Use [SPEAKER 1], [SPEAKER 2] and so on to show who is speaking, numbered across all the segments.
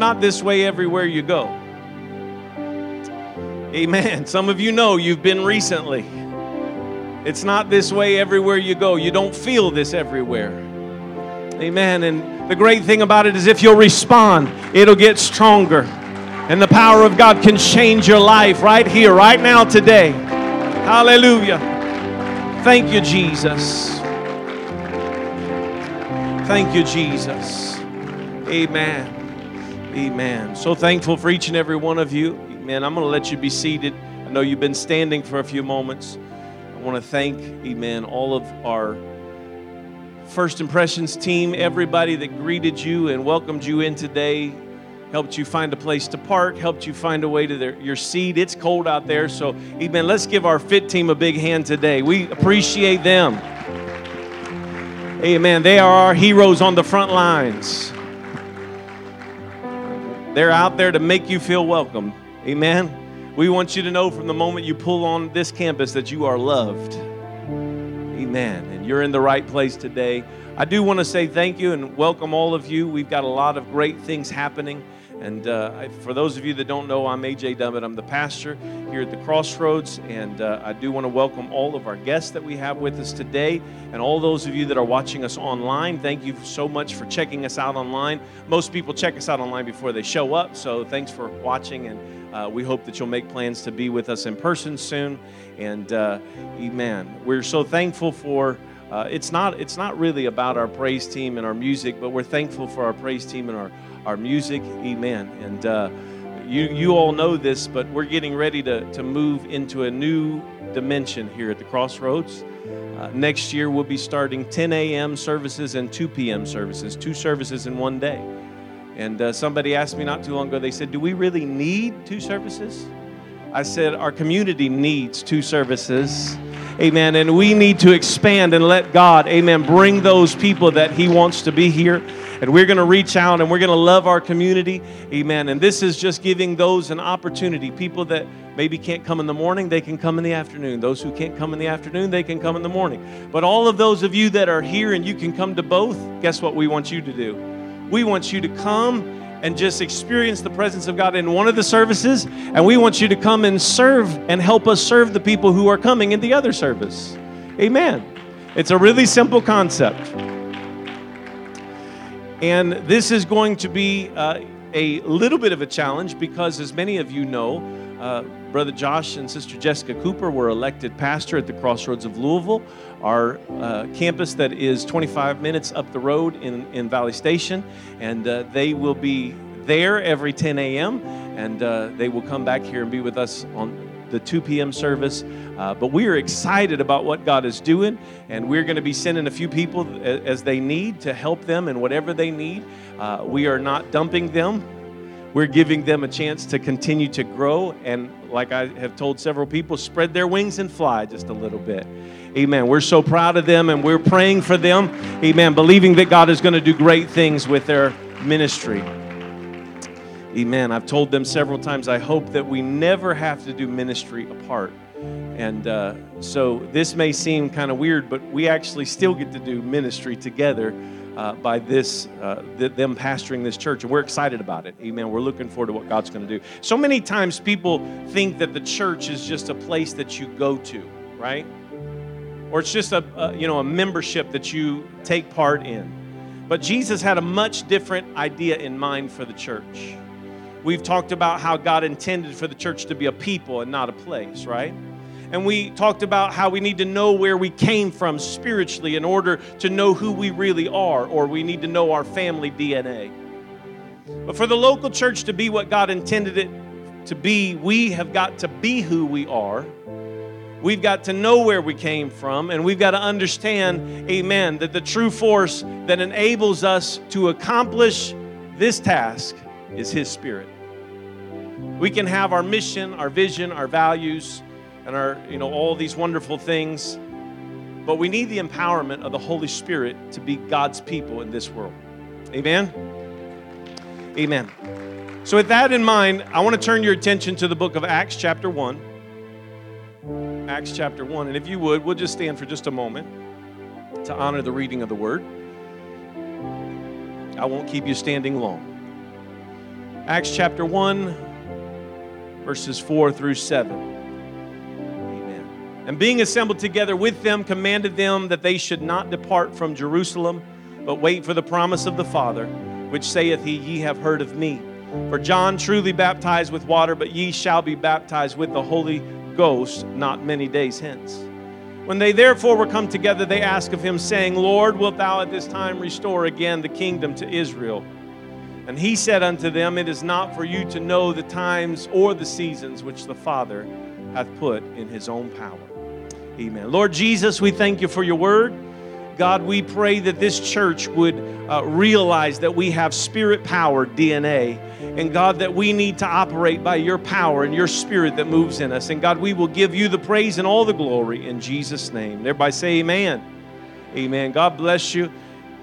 [SPEAKER 1] not this way everywhere you go. Amen. Some of you know you've been recently. It's not this way everywhere you go. You don't feel this everywhere. Amen. And the great thing about it is if you'll respond, it'll get stronger. And the power of God can change your life right here, right now, today. Hallelujah. Thank you, Jesus. Thank you, Jesus. Amen. Amen. So thankful for each and every one of you. Amen. I'm going to let you be seated. I know you've been standing for a few moments. I want to thank, amen, all of our First Impressions team, everybody that greeted you and welcomed you in today, helped you find a place to park, helped you find a way to their, your seat. It's cold out there, so amen. Let's give our fit team a big hand today. We appreciate them. Amen. They are our heroes on the front lines. They're out there to make you feel welcome. Amen. We want you to know from the moment you pull on this campus that you are loved. Amen. And you're in the right place today. I do want to say thank you and welcome all of you. We've got a lot of great things happening. And uh, for those of you that don't know, I'm AJ Dummett. I'm the pastor here at the Crossroads. And uh, I do want to welcome all of our guests that we have with us today. And all those of you that are watching us online, thank you so much for checking us out online. Most people check us out online before they show up. So thanks for watching. And uh, we hope that you'll make plans to be with us in person soon. And uh, amen. We're so thankful for. Uh, it's not it's not really about our praise team and our music, but we're thankful for our praise team and our our music. Amen. And uh, you, you all know this, but we're getting ready to, to move into a new dimension here at the Crossroads. Uh, next year, we'll be starting 10 a.m. services and 2 p.m. services, two services in one day. And uh, somebody asked me not too long ago, they said, Do we really need two services? I said, Our community needs two services. Amen. And we need to expand and let God, amen, bring those people that He wants to be here and we're going to reach out and we're going to love our community. Amen. And this is just giving those an opportunity. People that maybe can't come in the morning, they can come in the afternoon. Those who can't come in the afternoon, they can come in the morning. But all of those of you that are here and you can come to both, guess what we want you to do? We want you to come and just experience the presence of God in one of the services, and we want you to come and serve and help us serve the people who are coming in the other service. Amen. It's a really simple concept. And this is going to be uh, a little bit of a challenge because, as many of you know, uh, Brother Josh and Sister Jessica Cooper were elected pastor at the Crossroads of Louisville, our uh, campus that is 25 minutes up the road in, in Valley Station. And uh, they will be there every 10 a.m. and uh, they will come back here and be with us on the 2 p.m. service. Uh, but we are excited about what God is doing, and we're going to be sending a few people as they need to help them in whatever they need. Uh, we are not dumping them. We're giving them a chance to continue to grow and, like I have told several people, spread their wings and fly just a little bit. Amen. We're so proud of them and we're praying for them. Amen. Believing that God is going to do great things with their ministry. Amen. I've told them several times, I hope that we never have to do ministry apart. And uh, so this may seem kind of weird, but we actually still get to do ministry together uh, by this, uh, th- them pastoring this church. And we're excited about it. Amen. We're looking forward to what God's going to do. So many times people think that the church is just a place that you go to, right? Or it's just a, a you know, a membership that you take part in. But Jesus had a much different idea in mind for the church. We've talked about how God intended for the church to be a people and not a place, right? And we talked about how we need to know where we came from spiritually in order to know who we really are, or we need to know our family DNA. But for the local church to be what God intended it to be, we have got to be who we are. We've got to know where we came from, and we've got to understand, amen, that the true force that enables us to accomplish this task is His Spirit. We can have our mission, our vision, our values, and our, you know, all these wonderful things, but we need the empowerment of the Holy Spirit to be God's people in this world. Amen? Amen. So, with that in mind, I want to turn your attention to the book of Acts, chapter 1. Acts, chapter 1. And if you would, we'll just stand for just a moment to honor the reading of the word. I won't keep you standing long. Acts chapter 1, verses 4 through 7. Amen. And being assembled together with them, commanded them that they should not depart from Jerusalem, but wait for the promise of the Father, which saith he, Ye have heard of me. For John truly baptized with water, but ye shall be baptized with the Holy Ghost not many days hence. When they therefore were come together, they asked of him, saying, Lord, wilt thou at this time restore again the kingdom to Israel? And he said unto them, It is not for you to know the times or the seasons which the Father hath put in his own power. Amen. Lord Jesus, we thank you for your word. God, we pray that this church would uh, realize that we have spirit powered DNA. And God, that we need to operate by your power and your spirit that moves in us. And God, we will give you the praise and all the glory in Jesus' name. Everybody say amen. Amen. God bless you.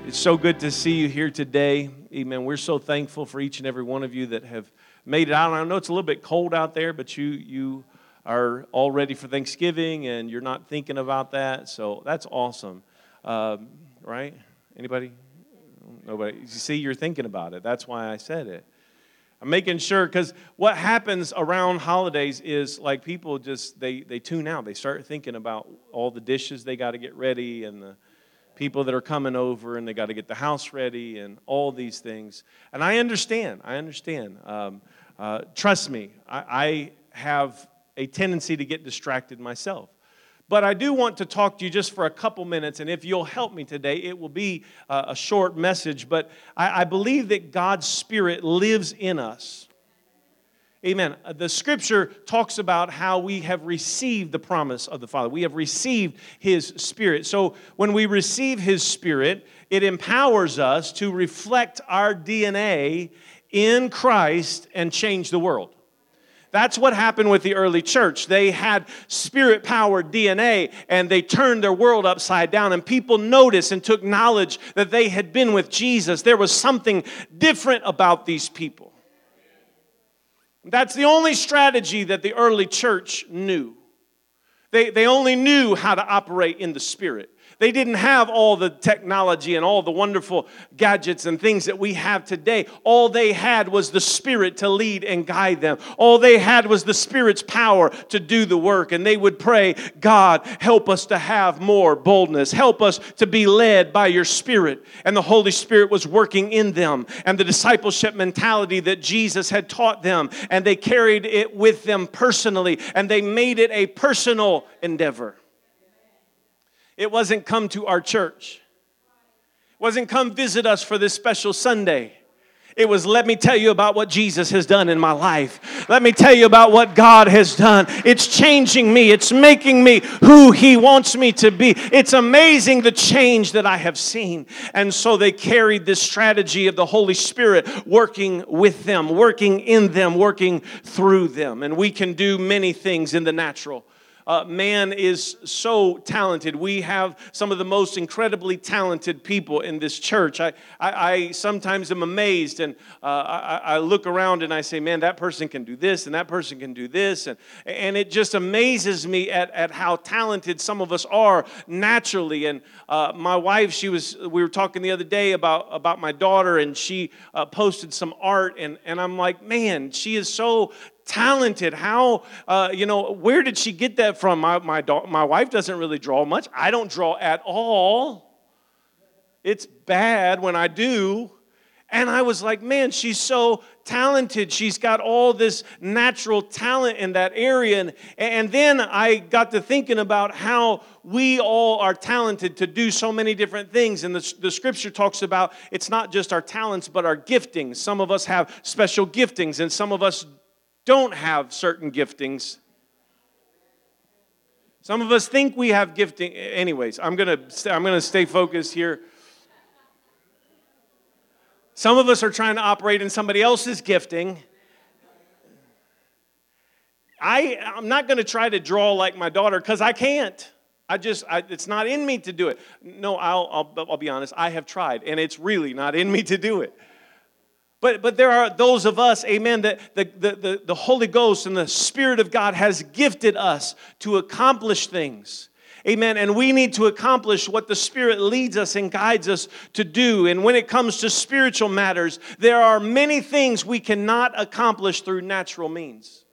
[SPEAKER 1] It's so good to see you here today. Amen. We're so thankful for each and every one of you that have made it out. I know it's a little bit cold out there, but you you are all ready for Thanksgiving and you're not thinking about that. So that's awesome. Um, right? Anybody? Nobody. You see, you're thinking about it. That's why I said it. I'm making sure because what happens around holidays is like people just they they tune out. They start thinking about all the dishes they got to get ready and the people that are coming over and they got to get the house ready and all these things. And I understand. I understand. Um, uh, trust me, I, I have a tendency to get distracted myself. But I do want to talk to you just for a couple minutes, and if you'll help me today, it will be a short message. But I believe that God's Spirit lives in us. Amen. Uh, the scripture talks about how we have received the promise of the Father. We have received His Spirit. So when we receive His Spirit, it empowers us to reflect our DNA in Christ and change the world. That's what happened with the early church. They had spirit powered DNA and they turned their world upside down, and people noticed and took knowledge that they had been with Jesus. There was something different about these people. That's the only strategy that the early church knew. They, they only knew how to operate in the Spirit. They didn't have all the technology and all the wonderful gadgets and things that we have today. All they had was the Spirit to lead and guide them. All they had was the Spirit's power to do the work. And they would pray, God, help us to have more boldness. Help us to be led by your Spirit. And the Holy Spirit was working in them. And the discipleship mentality that Jesus had taught them. And they carried it with them personally. And they made it a personal endeavor. It wasn't come to our church. It wasn't come visit us for this special Sunday. It was, let me tell you about what Jesus has done in my life. Let me tell you about what God has done. It's changing me, it's making me who He wants me to be. It's amazing the change that I have seen. And so they carried this strategy of the Holy Spirit working with them, working in them, working through them. And we can do many things in the natural uh, man is so talented. We have some of the most incredibly talented people in this church. I, I, I sometimes am amazed and uh, I, I, look around and I say, man, that person can do this and that person can do this. And, and it just amazes me at, at how talented some of us are naturally. And uh, my wife, she was, we were talking the other day about, about my daughter and she uh, posted some art and, and I'm like, man, she is so talented. How, uh, you know, where did she get that from? My, my, my wife doesn't really draw much. I don't draw at all. It's bad when I do. And I was like, man, she's so talented. She's got all this natural talent in that area. And, and then I got to thinking about how we all are talented to do so many different things. And the, the scripture talks about it's not just our talents, but our giftings. Some of us have special giftings, and some of us don't have certain giftings. Some of us think we have gifting. Anyways, I'm going to I'm going to stay focused here. Some of us are trying to operate in somebody else's gifting. I, I'm not going to try to draw like my daughter because I can't. I just, I, it's not in me to do it. No, I'll, I'll, I'll be honest, I have tried, and it's really not in me to do it. But, but there are those of us, amen, that the, the, the, the Holy Ghost and the Spirit of God has gifted us to accomplish things. Amen. And we need to accomplish what the Spirit leads us and guides us to do. And when it comes to spiritual matters, there are many things we cannot accomplish through natural means.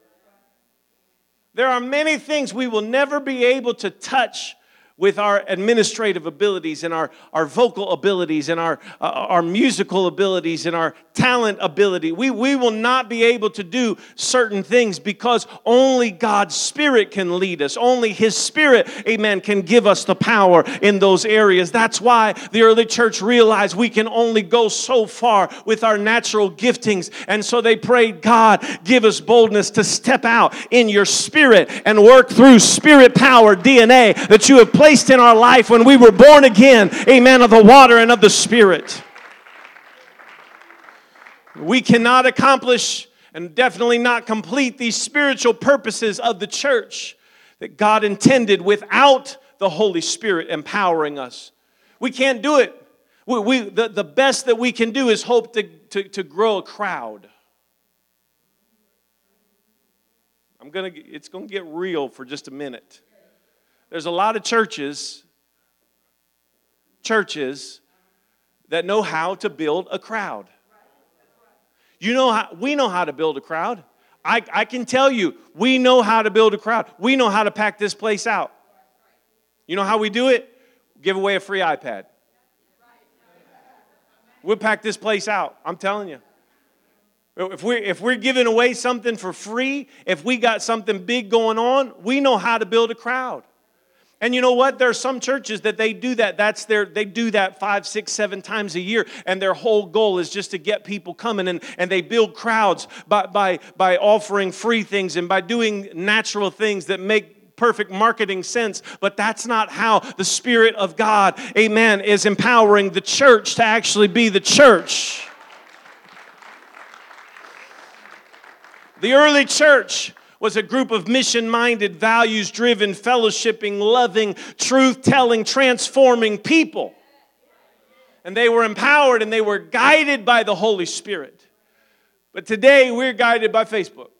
[SPEAKER 1] There are many things we will never be able to touch with our administrative abilities and our, our vocal abilities and our, uh, our musical abilities and our talent ability. We, we will not be able to do certain things because only God's Spirit can lead us. Only His Spirit, amen, can give us the power in those areas. That's why the early church realized we can only go so far with our natural giftings. And so they prayed, God, give us boldness to step out in your Spirit and work through Spirit power DNA that you have placed in our life when we were born again, amen, of the water and of the Spirit. We cannot accomplish and definitely not complete these spiritual purposes of the church that God intended without the Holy Spirit empowering us. We can't do it. We, we, the, the best that we can do is hope to, to, to grow a crowd. I'm gonna, it's going to get real for just a minute. There's a lot of churches, churches that know how to build a crowd. You know how, we know how to build a crowd. I, I can tell you, we know how to build a crowd. We know how to pack this place out. You know how we do it? Give away a free iPad. We'll pack this place out. I'm telling you. If we're, if we're giving away something for free, if we got something big going on, we know how to build a crowd. And you know what? There are some churches that they do that. That's their, they do that five, six, seven times a year. And their whole goal is just to get people coming and, and they build crowds by, by, by offering free things and by doing natural things that make perfect marketing sense, but that's not how the Spirit of God, amen, is empowering the church to actually be the church. The early church was a group of mission minded, values driven, fellowshipping, loving, truth telling, transforming people. And they were empowered and they were guided by the Holy Spirit. But today we're guided by Facebook.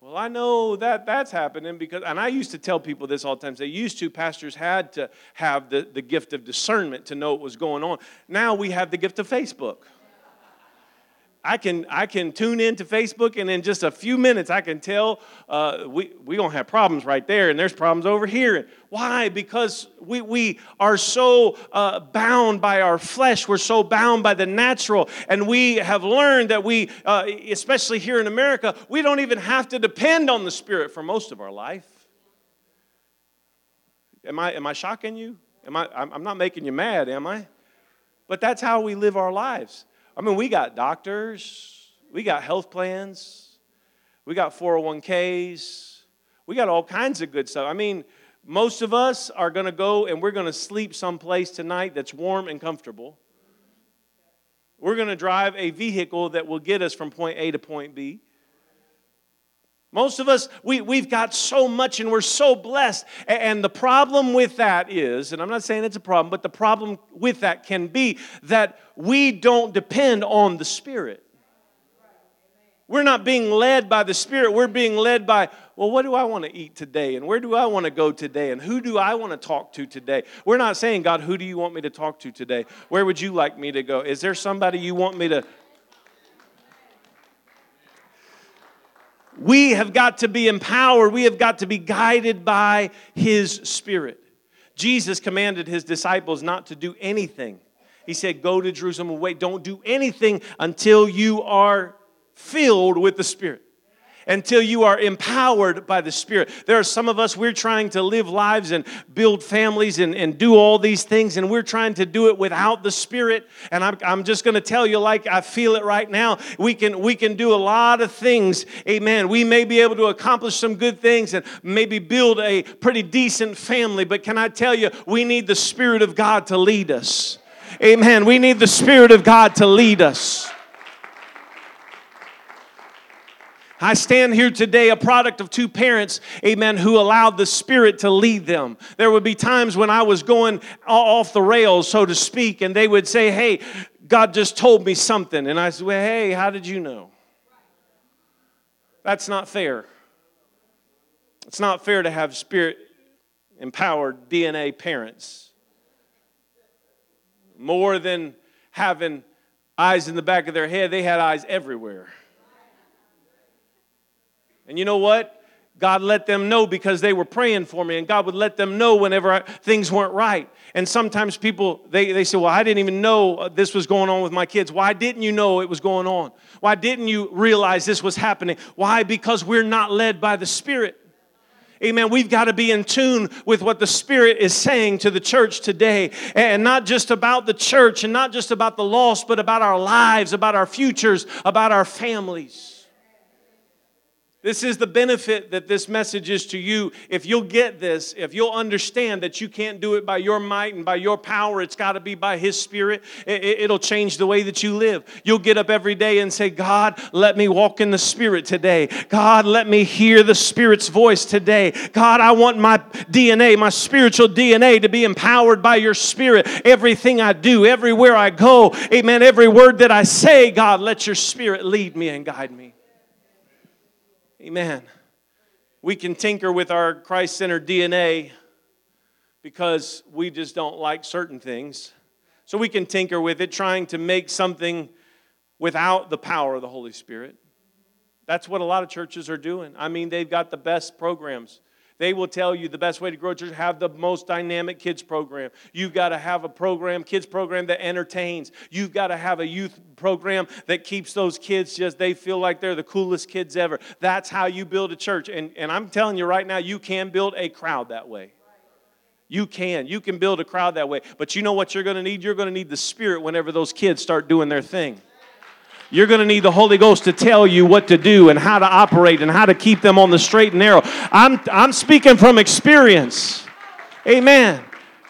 [SPEAKER 1] Well, I know that that's happening because, and I used to tell people this all the time. They used to, pastors had to have the, the gift of discernment to know what was going on. Now we have the gift of Facebook. I can, I can tune into Facebook and in just a few minutes I can tell uh, we, we don't have problems right there and there's problems over here. Why? Because we, we are so uh, bound by our flesh. We're so bound by the natural. And we have learned that we, uh, especially here in America, we don't even have to depend on the Spirit for most of our life. Am I, am I shocking you? Am I, I'm not making you mad, am I? But that's how we live our lives. I mean, we got doctors, we got health plans, we got 401ks, we got all kinds of good stuff. I mean, most of us are going to go and we're going to sleep someplace tonight that's warm and comfortable. We're going to drive a vehicle that will get us from point A to point B. Most of us, we, we've got so much and we're so blessed. And the problem with that is, and I'm not saying it's a problem, but the problem with that can be that we don't depend on the Spirit. We're not being led by the Spirit. We're being led by, well, what do I want to eat today? And where do I want to go today? And who do I want to talk to today? We're not saying, God, who do you want me to talk to today? Where would you like me to go? Is there somebody you want me to We have got to be empowered. We have got to be guided by His Spirit. Jesus commanded His disciples not to do anything. He said, Go to Jerusalem and wait. Don't do anything until you are filled with the Spirit until you are empowered by the Spirit. There are some of us, we're trying to live lives and build families and, and do all these things, and we're trying to do it without the Spirit. And I'm, I'm just going to tell you, like I feel it right now, we can, we can do a lot of things. Amen. We may be able to accomplish some good things and maybe build a pretty decent family, but can I tell you, we need the Spirit of God to lead us. Amen. We need the Spirit of God to lead us. I stand here today a product of two parents, amen, who allowed the Spirit to lead them. There would be times when I was going off the rails, so to speak, and they would say, Hey, God just told me something. And I said, Well, hey, how did you know? That's not fair. It's not fair to have Spirit empowered DNA parents. More than having eyes in the back of their head, they had eyes everywhere. And you know what? God let them know because they were praying for me, and God would let them know whenever I, things weren't right. And sometimes people, they, they say, Well, I didn't even know uh, this was going on with my kids. Why didn't you know it was going on? Why didn't you realize this was happening? Why? Because we're not led by the Spirit. Amen. We've got to be in tune with what the Spirit is saying to the church today. And not just about the church and not just about the lost, but about our lives, about our futures, about our families. This is the benefit that this message is to you. If you'll get this, if you'll understand that you can't do it by your might and by your power, it's got to be by His Spirit, it'll change the way that you live. You'll get up every day and say, God, let me walk in the Spirit today. God, let me hear the Spirit's voice today. God, I want my DNA, my spiritual DNA, to be empowered by your Spirit. Everything I do, everywhere I go, amen, every word that I say, God, let your Spirit lead me and guide me. Amen. We can tinker with our Christ centered DNA because we just don't like certain things. So we can tinker with it, trying to make something without the power of the Holy Spirit. That's what a lot of churches are doing. I mean, they've got the best programs. They will tell you the best way to grow church have the most dynamic kids program. You've got to have a program, kids program that entertains. You've got to have a youth program that keeps those kids just they feel like they're the coolest kids ever. That's how you build a church. And, and I'm telling you right now, you can build a crowd that way. You can. You can build a crowd that way. But you know what you're going to need? You're going to need the Spirit whenever those kids start doing their thing. You're going to need the Holy Ghost to tell you what to do and how to operate and how to keep them on the straight and narrow. I'm, I'm speaking from experience. Amen.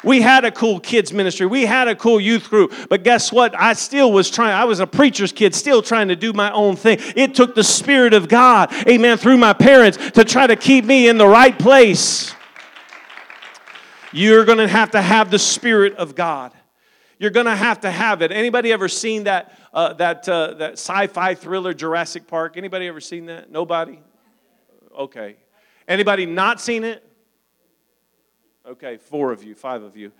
[SPEAKER 1] We had a cool kids ministry. We had a cool youth group. But guess what? I still was trying. I was a preacher's kid, still trying to do my own thing. It took the Spirit of God, amen, through my parents to try to keep me in the right place. You're going to have to have the Spirit of God. You're going to have to have it. Anybody ever seen that uh, that uh, that sci-fi thriller Jurassic Park? Anybody ever seen that? Nobody. Okay. Anybody not seen it? Okay, four of you, five of you.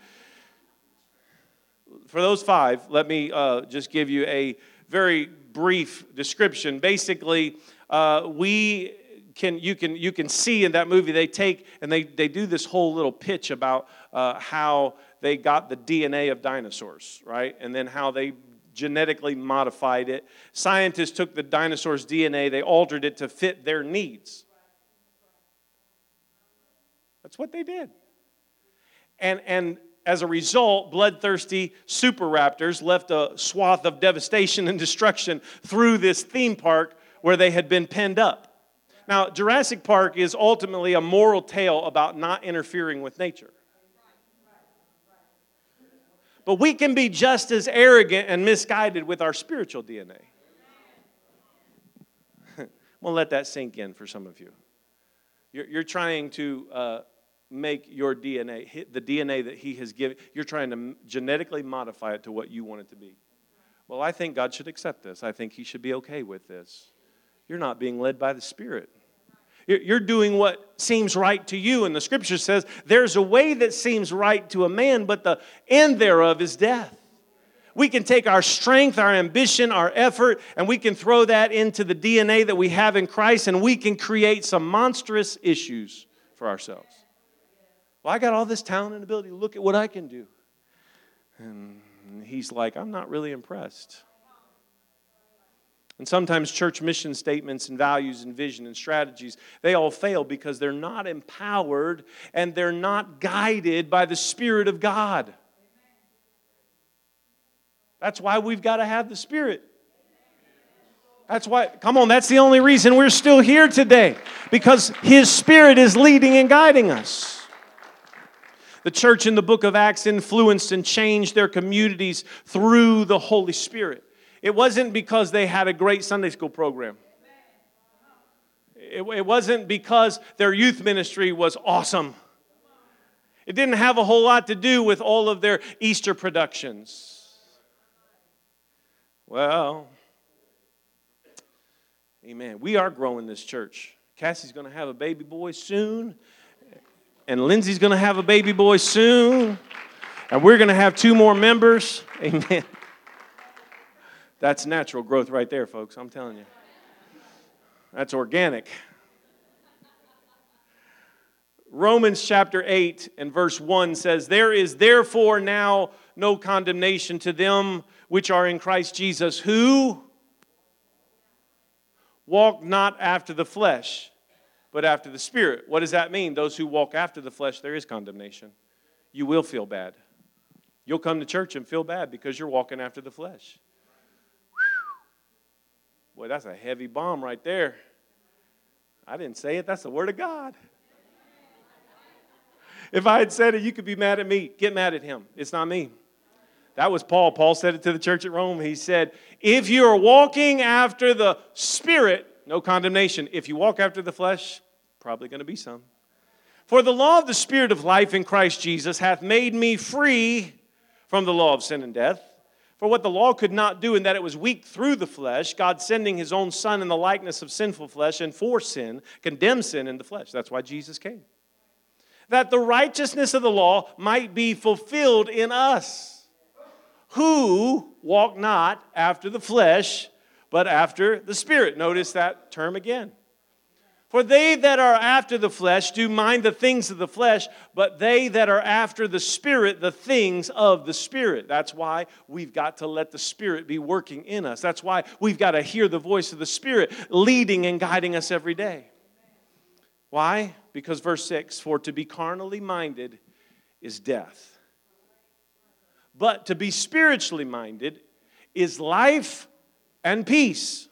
[SPEAKER 1] For those five, let me uh, just give you a very brief description. Basically, uh, we can you can you can see in that movie they take and they they do this whole little pitch about uh, how they got the DNA of dinosaurs, right? And then how they genetically modified it. Scientists took the dinosaur's DNA, they altered it to fit their needs. That's what they did. And, and as a result, bloodthirsty super raptors left a swath of devastation and destruction through this theme park where they had been penned up. Now, Jurassic Park is ultimately a moral tale about not interfering with nature. But we can be just as arrogant and misguided with our spiritual DNA. I'm to let that sink in for some of you. You're, you're trying to uh, make your DNA, the DNA that He has given, you're trying to genetically modify it to what you want it to be. Well, I think God should accept this. I think He should be okay with this. You're not being led by the Spirit. You're doing what seems right to you. And the scripture says there's a way that seems right to a man, but the end thereof is death. We can take our strength, our ambition, our effort, and we can throw that into the DNA that we have in Christ, and we can create some monstrous issues for ourselves. Well, I got all this talent and ability. Look at what I can do. And he's like, I'm not really impressed. And sometimes church mission statements and values and vision and strategies, they all fail because they're not empowered and they're not guided by the Spirit of God. That's why we've got to have the Spirit. That's why, come on, that's the only reason we're still here today because His Spirit is leading and guiding us. The church in the book of Acts influenced and changed their communities through the Holy Spirit. It wasn't because they had a great Sunday school program. It, it wasn't because their youth ministry was awesome. It didn't have a whole lot to do with all of their Easter productions. Well, amen. We are growing this church. Cassie's going to have a baby boy soon. and Lindsay's going to have a baby boy soon, and we're going to have two more members. Amen. That's natural growth right there, folks. I'm telling you. That's organic. Romans chapter 8 and verse 1 says, There is therefore now no condemnation to them which are in Christ Jesus, who walk not after the flesh, but after the Spirit. What does that mean? Those who walk after the flesh, there is condemnation. You will feel bad. You'll come to church and feel bad because you're walking after the flesh. Boy, that's a heavy bomb right there. I didn't say it, that's the Word of God. If I had said it, you could be mad at me. Get mad at him. It's not me. That was Paul. Paul said it to the church at Rome. He said, If you are walking after the Spirit, no condemnation. If you walk after the flesh, probably going to be some. For the law of the Spirit of life in Christ Jesus hath made me free from the law of sin and death. For what the law could not do, in that it was weak through the flesh, God sending his own Son in the likeness of sinful flesh, and for sin, condemned sin in the flesh. That's why Jesus came. That the righteousness of the law might be fulfilled in us who walk not after the flesh, but after the Spirit. Notice that term again. For they that are after the flesh do mind the things of the flesh, but they that are after the Spirit, the things of the Spirit. That's why we've got to let the Spirit be working in us. That's why we've got to hear the voice of the Spirit leading and guiding us every day. Why? Because verse 6 For to be carnally minded is death but to be spiritually minded is life and peace.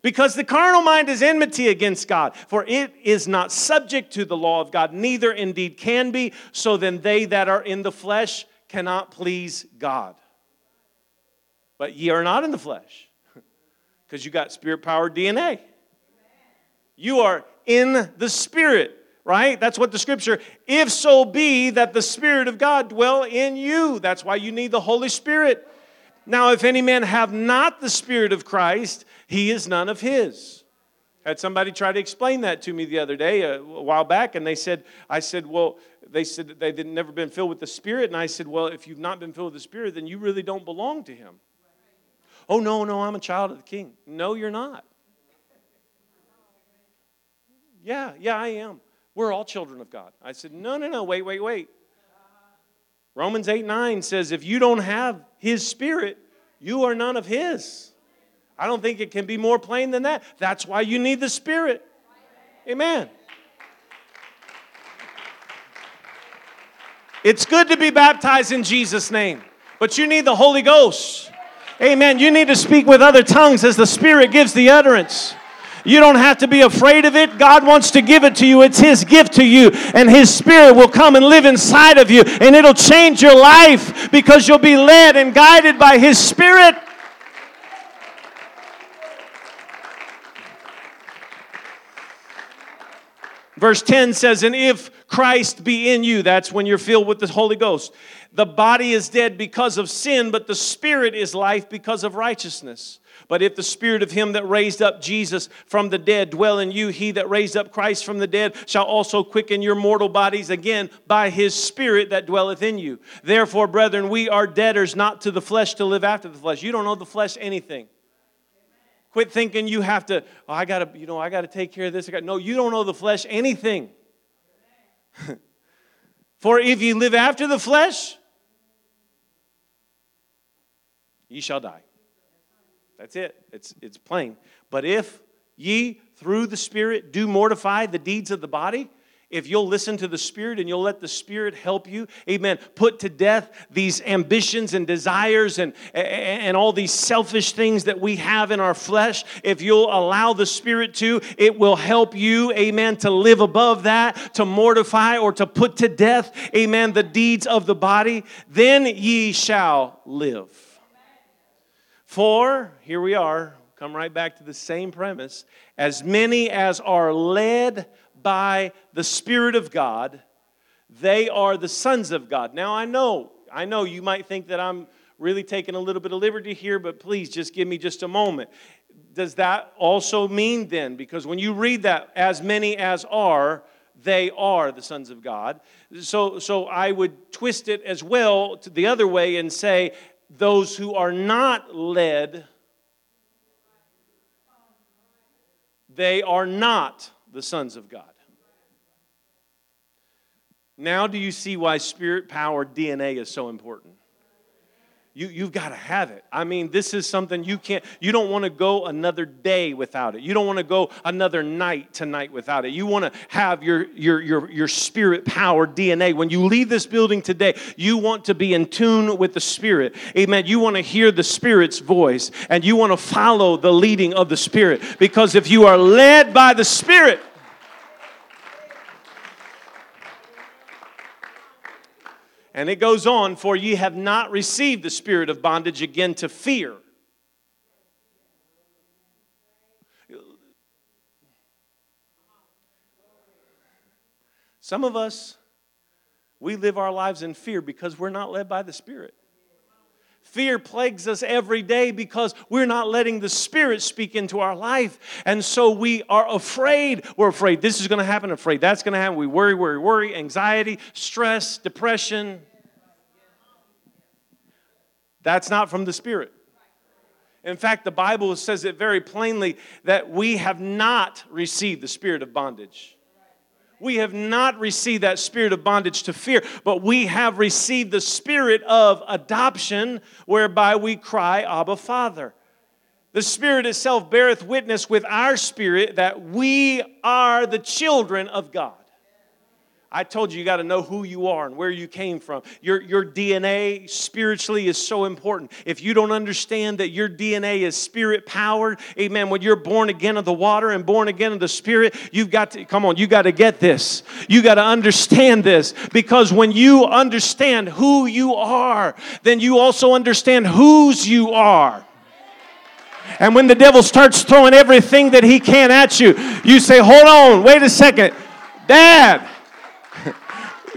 [SPEAKER 1] Because the carnal mind is enmity against God, for it is not subject to the law of God, neither indeed can be. So then they that are in the flesh cannot please God. But ye are not in the flesh, because you got spirit powered DNA. You are in the spirit right? That's what the scripture, if so be that the Spirit of God dwell in you. That's why you need the Holy Spirit. Now, if any man have not the Spirit of Christ, he is none of his. Had somebody try to explain that to me the other day, uh, a, while back, and they said, I said, well, they said they had never been filled with the Spirit, and I said, well, if you've not been filled with the Spirit, then you really don't belong to Him. Oh, no, no, I'm a child of the King. No, you're not. Yeah, yeah, I am. We're all children of God. I said, No, no, no, wait, wait, wait. Romans 8 9 says, If you don't have His Spirit, you are none of His. I don't think it can be more plain than that. That's why you need the Spirit. Amen. It's good to be baptized in Jesus' name, but you need the Holy Ghost. Amen. You need to speak with other tongues as the Spirit gives the utterance. You don't have to be afraid of it. God wants to give it to you. It's His gift to you. And His Spirit will come and live inside of you. And it'll change your life because you'll be led and guided by His Spirit. Verse 10 says, And if Christ be in you, that's when you're filled with the Holy Ghost. The body is dead because of sin, but the spirit is life because of righteousness. But if the spirit of him that raised up Jesus from the dead dwell in you, he that raised up Christ from the dead shall also quicken your mortal bodies again by his spirit that dwelleth in you. Therefore, brethren, we are debtors not to the flesh to live after the flesh. You don't owe the flesh anything. Quit thinking you have to, oh, I gotta, you know, I gotta take care of this. I got no, you don't owe the flesh anything. For if you live after the flesh, ye shall die. That's it. It's, it's plain. But if ye through the Spirit do mortify the deeds of the body, if you'll listen to the Spirit and you'll let the Spirit help you, amen, put to death these ambitions and desires and, and all these selfish things that we have in our flesh, if you'll allow the Spirit to, it will help you, amen, to live above that, to mortify or to put to death, amen, the deeds of the body, then ye shall live. For, here we are, come right back to the same premise. As many as are led by the Spirit of God, they are the sons of God. Now, I know, I know you might think that I'm really taking a little bit of liberty here, but please just give me just a moment. Does that also mean then, because when you read that, as many as are, they are the sons of God. So, so I would twist it as well to the other way and say, those who are not led, they are not the sons of God. Now, do you see why spirit powered DNA is so important? You, you've got to have it. I mean, this is something you can't, you don't want to go another day without it. You don't want to go another night tonight without it. You want to have your, your, your, your spirit powered DNA. When you leave this building today, you want to be in tune with the Spirit. Amen. You want to hear the Spirit's voice and you want to follow the leading of the Spirit. Because if you are led by the Spirit, And it goes on, for ye have not received the spirit of bondage again to fear. Some of us, we live our lives in fear because we're not led by the Spirit. Fear plagues us every day because we're not letting the Spirit speak into our life. And so we are afraid. We're afraid this is going to happen, afraid that's going to happen. We worry, worry, worry, anxiety, stress, depression, that's not from the Spirit. In fact, the Bible says it very plainly that we have not received the spirit of bondage. We have not received that spirit of bondage to fear, but we have received the spirit of adoption, whereby we cry, Abba, Father. The Spirit itself beareth witness with our spirit that we are the children of God. I told you, you got to know who you are and where you came from. Your, your DNA spiritually is so important. If you don't understand that your DNA is spirit powered, amen, when you're born again of the water and born again of the spirit, you've got to, come on, you got to get this. You got to understand this because when you understand who you are, then you also understand whose you are. And when the devil starts throwing everything that he can at you, you say, Hold on, wait a second. Dad,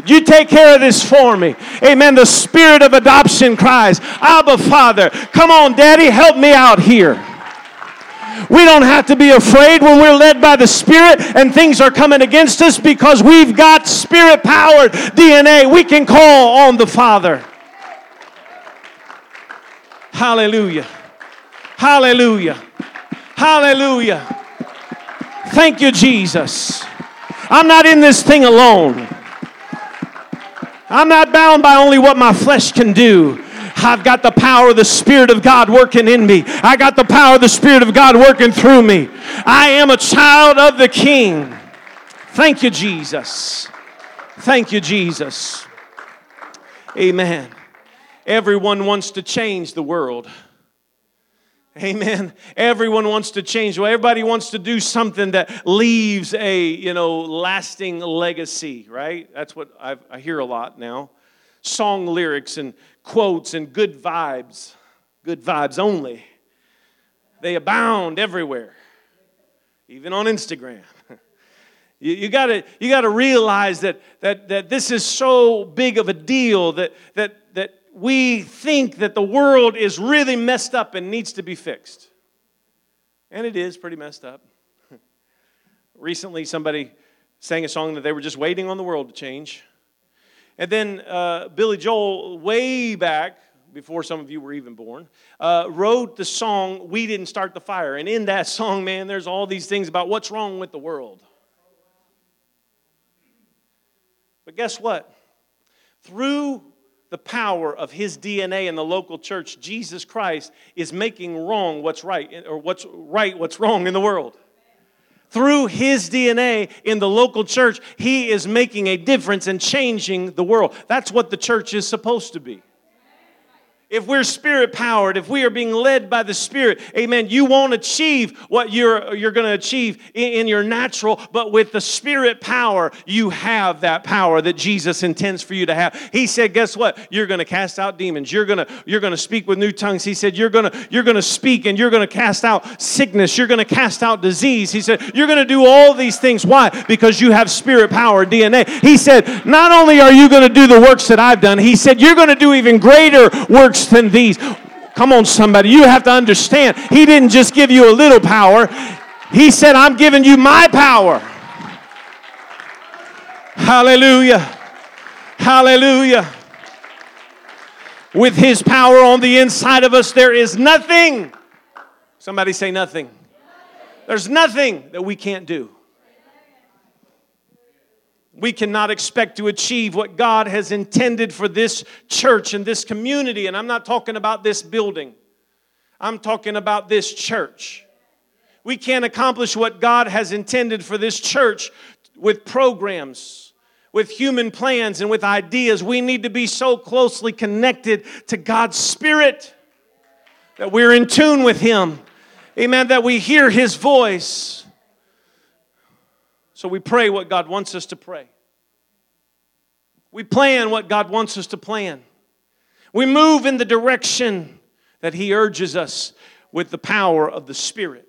[SPEAKER 1] you take care of this for me. Amen. The spirit of adoption cries, Abba, Father, come on, Daddy, help me out here. We don't have to be afraid when we're led by the Spirit and things are coming against us because we've got Spirit powered DNA. We can call on the Father. Hallelujah. Hallelujah. Hallelujah. Thank you, Jesus. I'm not in this thing alone. I'm not bound by only what my flesh can do. I've got the power of the Spirit of God working in me. I got the power of the Spirit of God working through me. I am a child of the King. Thank you, Jesus. Thank you, Jesus. Amen. Everyone wants to change the world. Amen. Everyone wants to change. Well, everybody wants to do something that leaves a, you know, lasting legacy, right? That's what I've, i hear a lot now. Song lyrics and quotes and good vibes. Good vibes only. They abound everywhere, even on Instagram. You, you, gotta, you gotta realize that, that, that this is so big of a deal that, that, that we think that the world is really messed up and needs to be fixed. And it is pretty messed up. Recently, somebody sang a song that they were just waiting on the world to change. And then uh, Billy Joel, way back, before some of you were even born, uh, wrote the song, We Didn't Start the Fire. And in that song, man, there's all these things about what's wrong with the world. But guess what? Through the power of his DNA in the local church, Jesus Christ is making wrong what's right, or what's right, what's wrong in the world. Through his DNA in the local church, he is making a difference and changing the world. That's what the church is supposed to be if we're spirit powered, if we are being led by the Spirit, amen, you won't achieve what you're, you're going to achieve in, in, your natural, but with the Spirit power, you have that power that Jesus intends for you to have. He said, guess what? You're going to cast out demons. You're going to you're going to speak with new tongues. He said, you're going to you're going to speak and you're going to cast out sickness. You're going to cast out disease. He said, you're going to do all these things. Why? Because you have spirit power DNA. He said, not only are you going to do the works that I've done, he said, you're going to do even greater works than these. Come on, somebody. You have to understand. He didn't just give you a little power, He said, I'm giving you my power. Hallelujah. Hallelujah. With His power on the inside of us, there is nothing. Somebody say nothing. There's nothing that we can't do. We cannot expect to achieve what God has intended for this church and this community. And I'm not talking about this building, I'm talking about this church. We can't accomplish what God has intended for this church with programs, with human plans, and with ideas. We need to be so closely connected to God's Spirit that we're in tune with Him. Amen. That we hear His voice. So we pray what God wants us to pray. We plan what God wants us to plan. We move in the direction that He urges us with the power of the Spirit.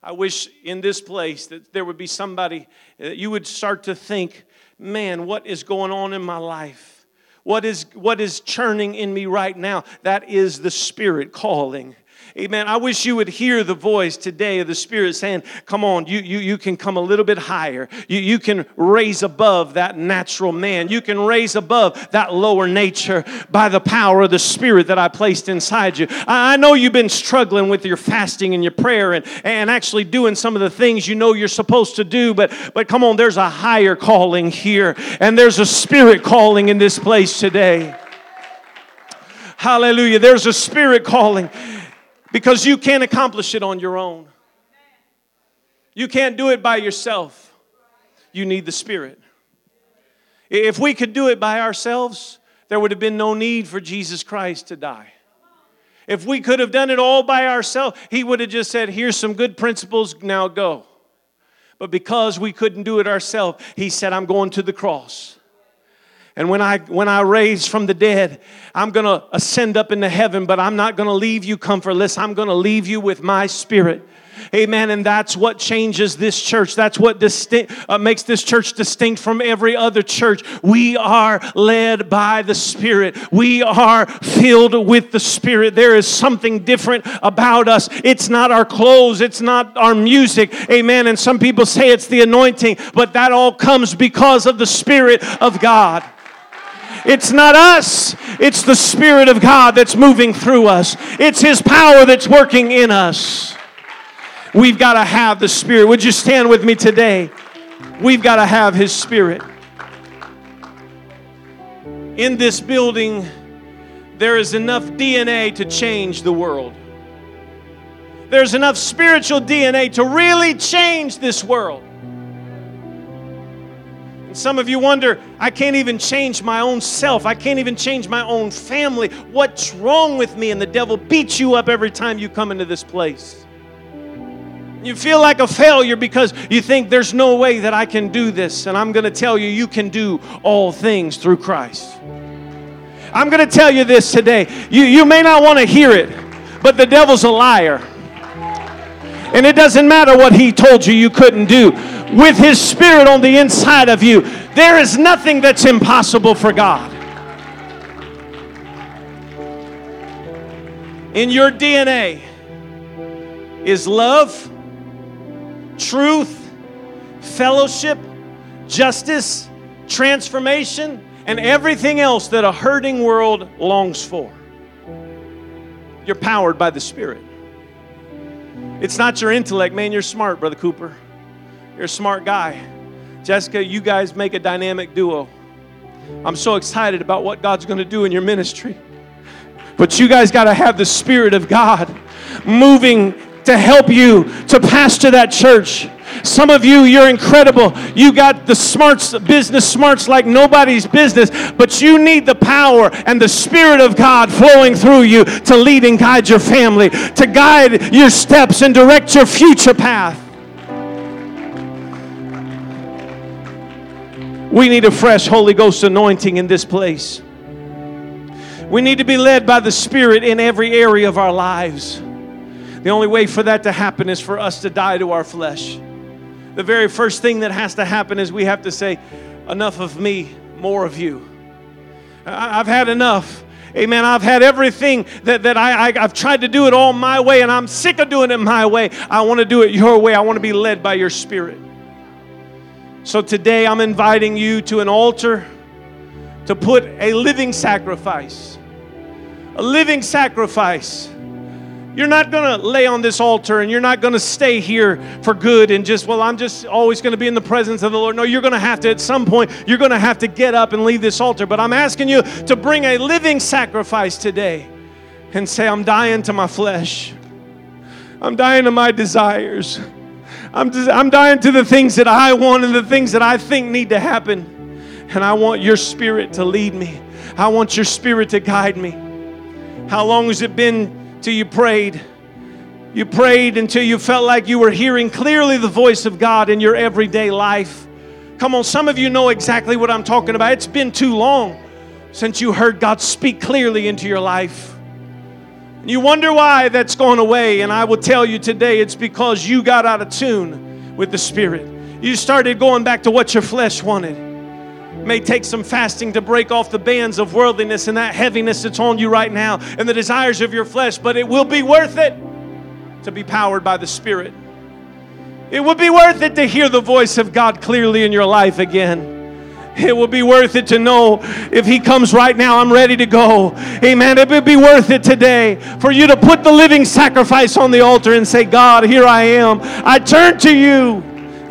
[SPEAKER 1] I wish in this place that there would be somebody that you would start to think, man, what is going on in my life? What is, what is churning in me right now? That is the Spirit calling. Amen. I wish you would hear the voice today of the Spirit saying, Come on, you, you, you can come a little bit higher. You, you can raise above that natural man. You can raise above that lower nature by the power of the Spirit that I placed inside you. I, I know you've been struggling with your fasting and your prayer and, and actually doing some of the things you know you're supposed to do, but, but come on, there's a higher calling here, and there's a Spirit calling in this place today. Hallelujah. There's a spirit calling because you can't accomplish it on your own. You can't do it by yourself. You need the Spirit. If we could do it by ourselves, there would have been no need for Jesus Christ to die. If we could have done it all by ourselves, He would have just said, Here's some good principles, now go. But because we couldn't do it ourselves, He said, I'm going to the cross. And when I when I raise from the dead, I'm going to ascend up into heaven, but I'm not going to leave you comfortless. I'm going to leave you with my spirit. Amen. And that's what changes this church. That's what uh, makes this church distinct from every other church. We are led by the Spirit. We are filled with the Spirit. There is something different about us. It's not our clothes, it's not our music. Amen. And some people say it's the anointing, but that all comes because of the Spirit of God. It's not us, it's the Spirit of God that's moving through us, it's His power that's working in us. We've got to have the Spirit. Would you stand with me today? We've got to have His Spirit. In this building, there is enough DNA to change the world. There's enough spiritual DNA to really change this world. Some of you wonder, I can't even change my own self. I can't even change my own family. What's wrong with me? And the devil beats you up every time you come into this place. You feel like a failure because you think there's no way that I can do this. And I'm going to tell you, you can do all things through Christ. I'm going to tell you this today. You, you may not want to hear it, but the devil's a liar. And it doesn't matter what he told you you couldn't do with His Spirit on the inside of you, there is nothing that's impossible for God. In your DNA is love, truth, fellowship, justice, transformation, and everything else that a hurting world longs for. You're powered by the Spirit. It's not your intellect, man. You're smart, Brother Cooper. You're a smart guy. Jessica, you guys make a dynamic duo. I'm so excited about what God's going to do in your ministry. But you guys got to have the Spirit of God moving to help you to pastor that church. Some of you, you're incredible. You got the smarts, business smarts like nobody's business, but you need the power and the Spirit of God flowing through you to lead and guide your family, to guide your steps and direct your future path. We need a fresh Holy Ghost anointing in this place. We need to be led by the Spirit in every area of our lives. The only way for that to happen is for us to die to our flesh. The very first thing that has to happen is we have to say, Enough of me, more of you. I've had enough. Amen. I've had everything that, that I, I, have tried to do it all my way, and I'm sick of doing it my way. I want to do it your way. I want to be led by your spirit. So today I'm inviting you to an altar to put a living sacrifice. A living sacrifice. You're not going to lay on this altar and you're not going to stay here for good and just, well, I'm just always going to be in the presence of the Lord. No, you're going to have to, at some point, you're going to have to get up and leave this altar. But I'm asking you to bring a living sacrifice today and say, I'm dying to my flesh, I'm dying to my desires. I'm, just, I'm dying to the things that I want and the things that I think need to happen. And I want your spirit to lead me. I want your spirit to guide me. How long has it been till you prayed? You prayed until you felt like you were hearing clearly the voice of God in your everyday life. Come on, some of you know exactly what I'm talking about. It's been too long since you heard God speak clearly into your life. You wonder why that's gone away, and I will tell you today it's because you got out of tune with the Spirit. You started going back to what your flesh wanted. May take some fasting to break off the bands of worldliness and that heaviness that's on you right now and the desires of your flesh, but it will be worth it to be powered by the Spirit. It will be worth it to hear the voice of God clearly in your life again. It will be worth it to know if He comes right now, I'm ready to go. Amen. It would be worth it today for you to put the living sacrifice on the altar and say, God, here I am. I turn to you.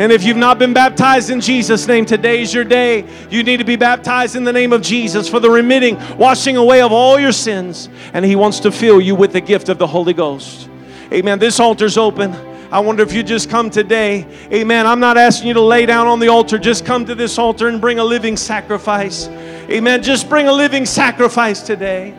[SPEAKER 1] And if you've not been baptized in Jesus' name, today's your day. You need to be baptized in the name of Jesus for the remitting, washing away of all your sins. And He wants to fill you with the gift of the Holy Ghost. Amen. This altar's open. I wonder if you just come today. Amen. I'm not asking you to lay down on the altar. Just come to this altar and bring a living sacrifice. Amen. Just bring a living sacrifice today.